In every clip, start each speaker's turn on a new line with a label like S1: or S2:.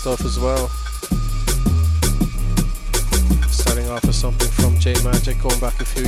S1: stuff as well. Starting off with something from J Majik, going back a few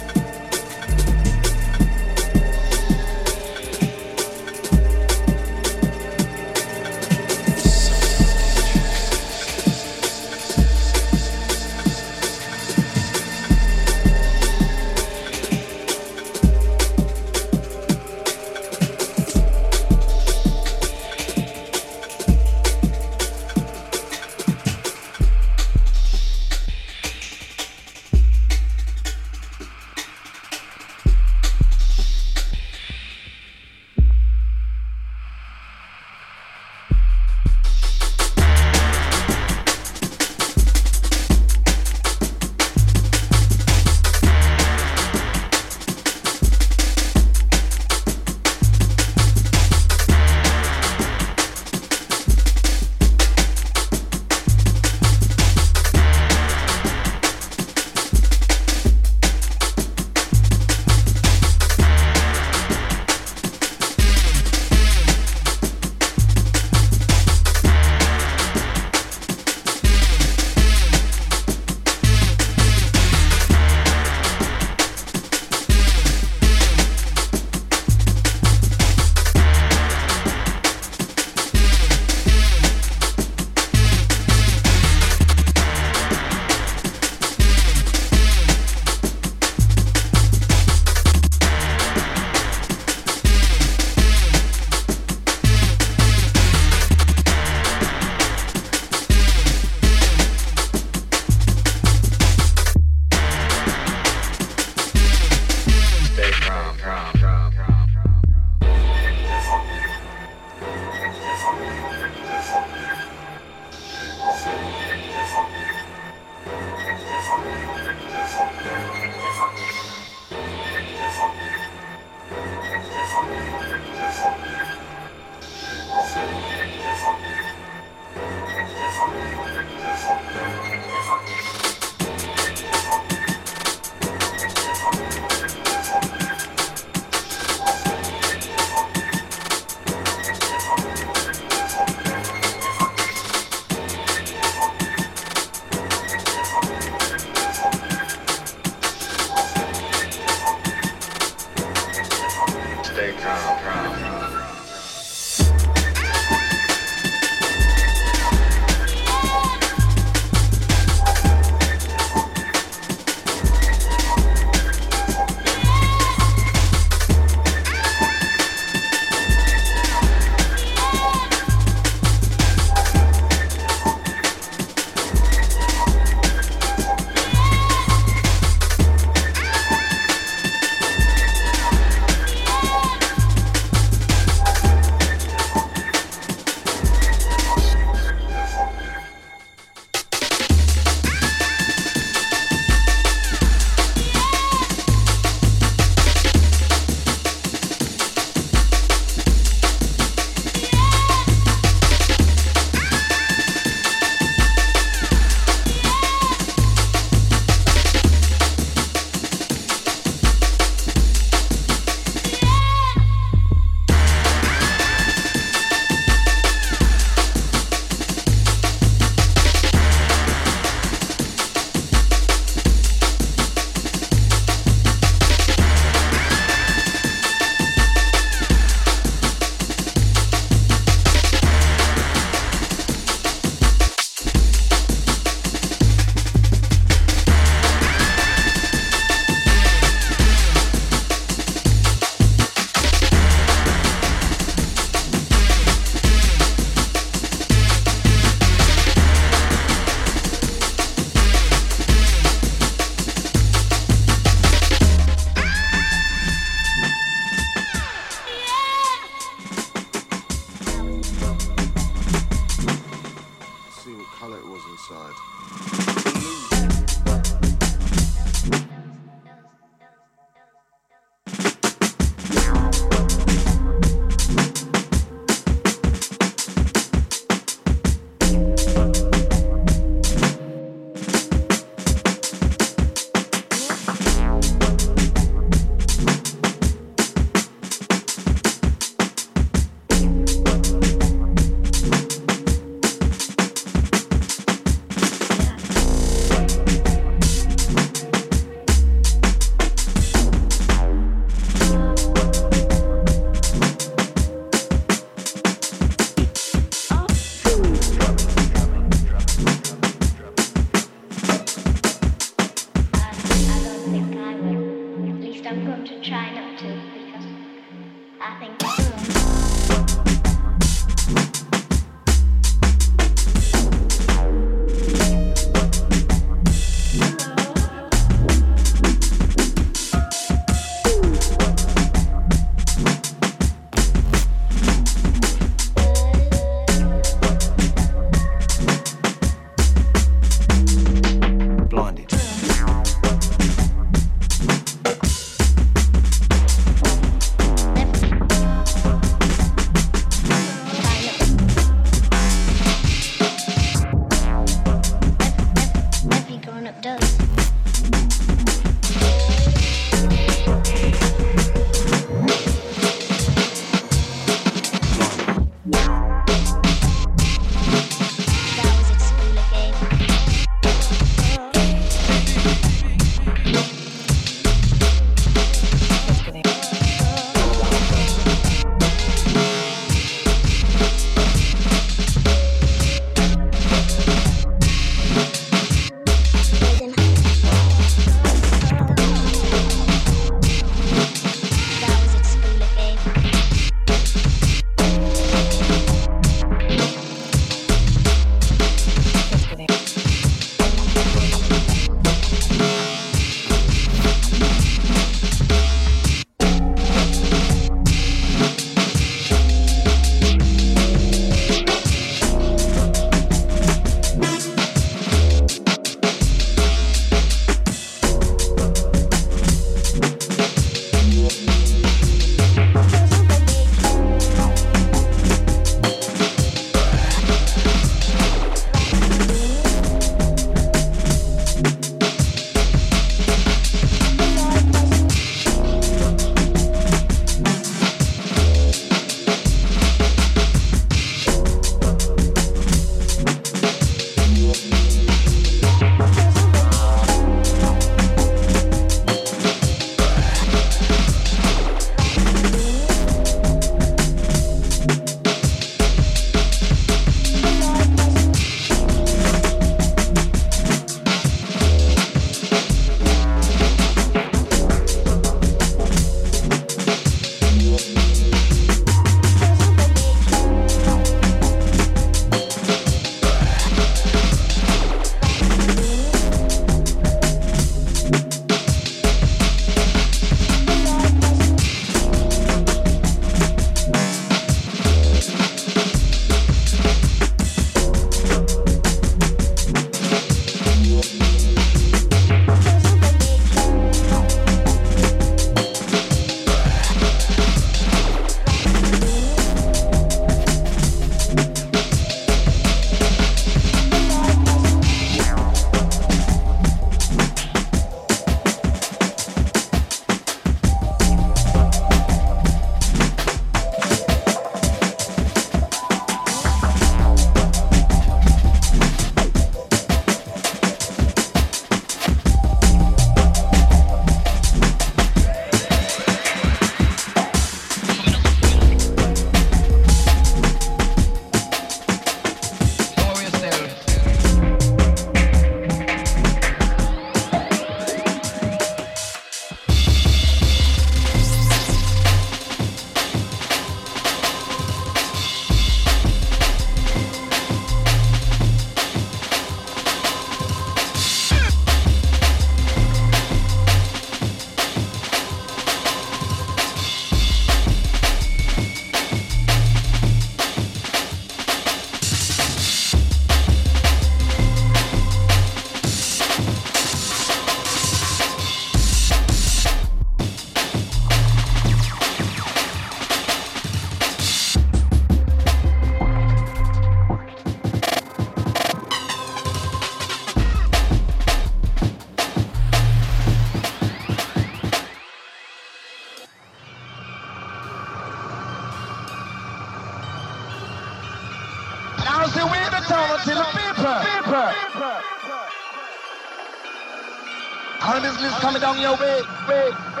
S1: 当有为为。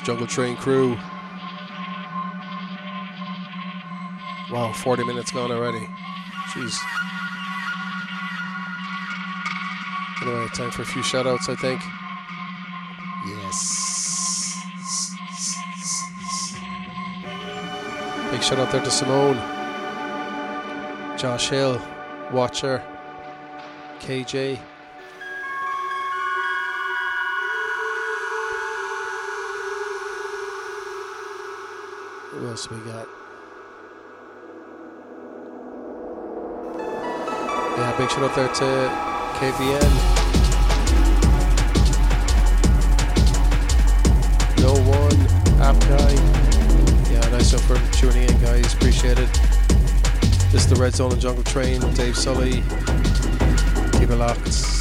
S1: Jungle Train crew. Wow, 40 minutes gone already. Jeez. Anyway, time for a few shout outs, I think. Yes. Big shout out there to Simone, Josh Hill, Watcher, KJ. Else we got? Yeah, big shout out there to KVN. No one, app guy. Yeah, nice one for tuning in, guys. Appreciate it. This is the Red Zone and Jungle Train. Dave Sully. Keep it locked.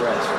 S2: rest.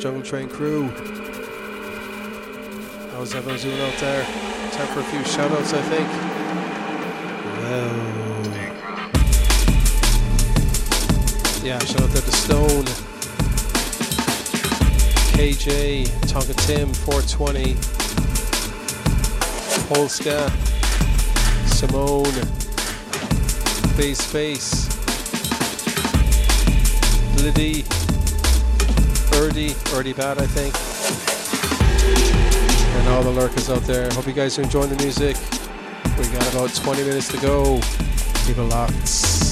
S1: Jungle Train crew. How's everyone doing out there? Time for a few shoutouts, I think. Wow. Yeah, shout out there to Stone, KJ, Tonka Tim, 420, Polska, Simone, Face Face, Liddy, Erdy, Erdy Bad, I think. And all the lurkers out there. Hope you guys are enjoying the music. We got about 20 minutes to go. Keep it locked.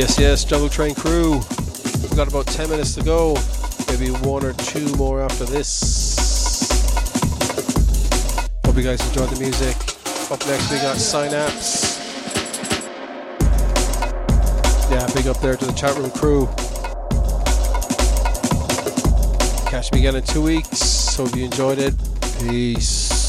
S1: Yes, yes, Jungle Train crew. We've got about 10 minutes to go. Maybe one or two more after this. Hope you guys enjoyed the music. Up next, we got Synapse. Yeah, big up there to the chat room crew. Catch me again in two weeks. Hope you enjoyed it. Peace.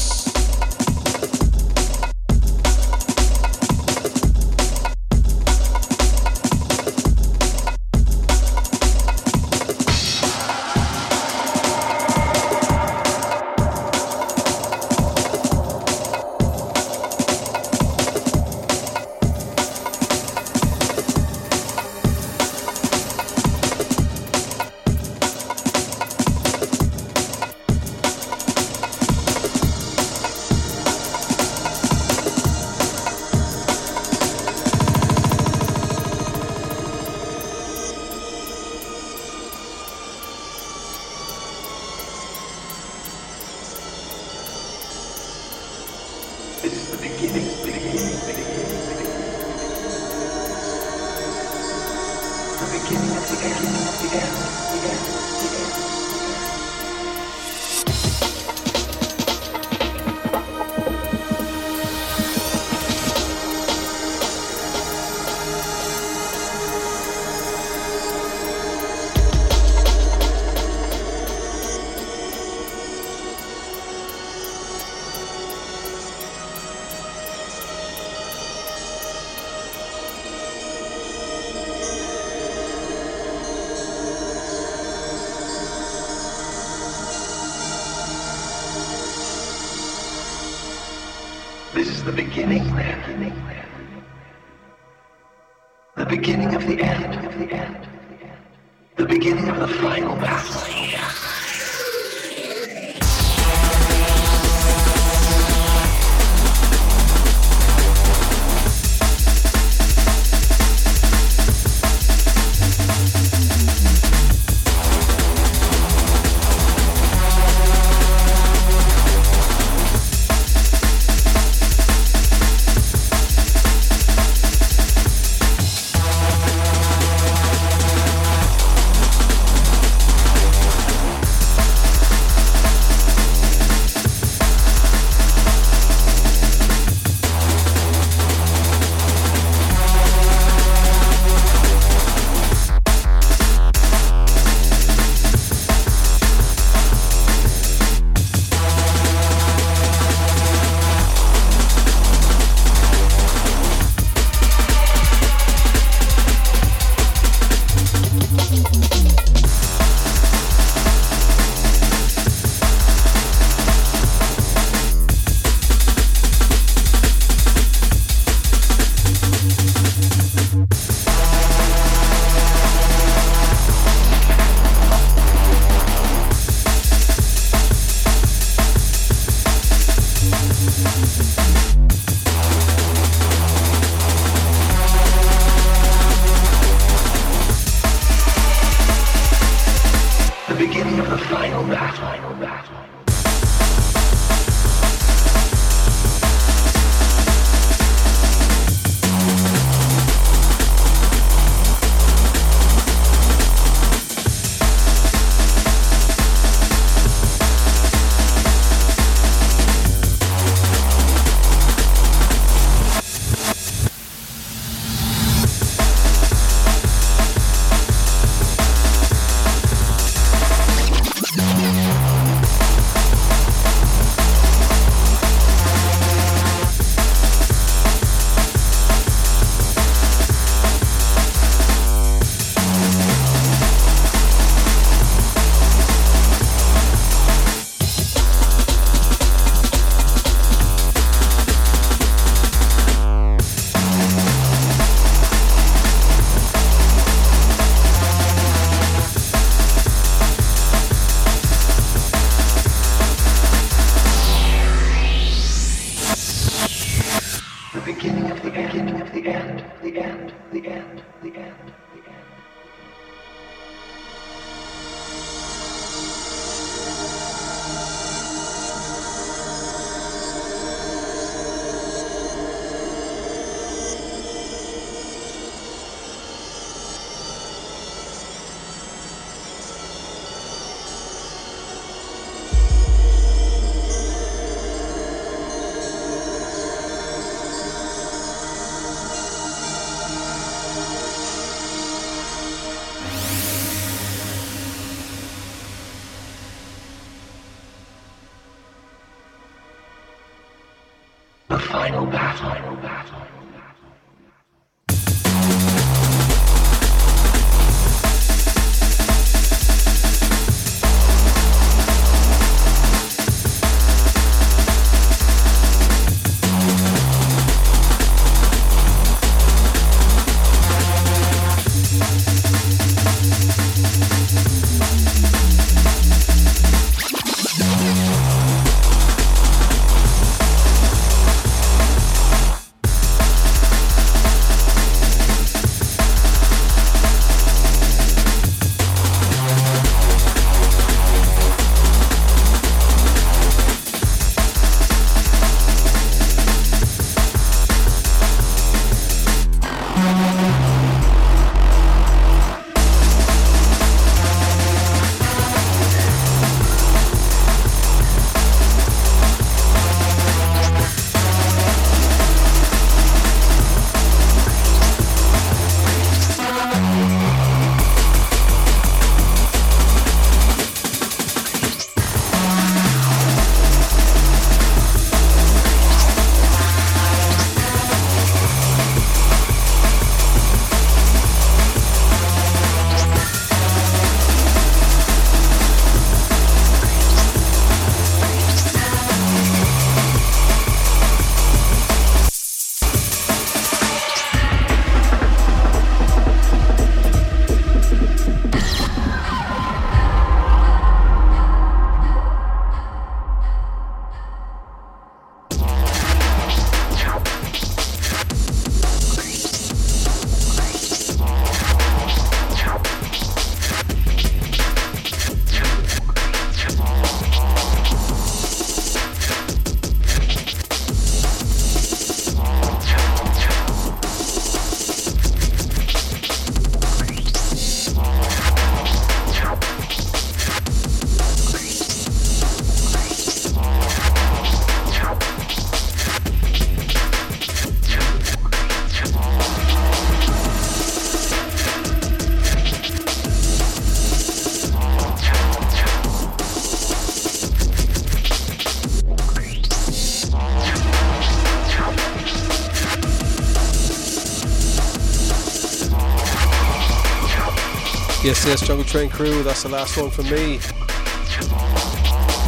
S1: Yes, Jungle Train crew, that's the last one from me.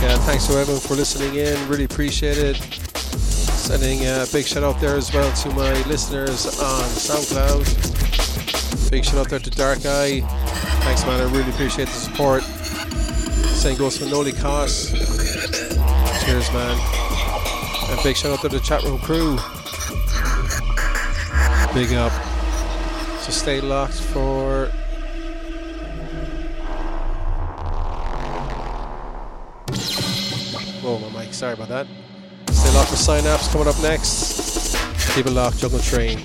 S1: Yeah, thanks to everyone for listening in, really appreciate it. Sending a big shout out there as well to my listeners on SoundCloud. Big shout out there to Dark Eye. Thanks, man, I really appreciate the support. Same goes for Noli Koss. Cheers, man. And big shout out to the chat room crew. Big up. So stay locked for Sorry about that. Stay locked for Synapse coming up next. Keep it locked, Jungle Train.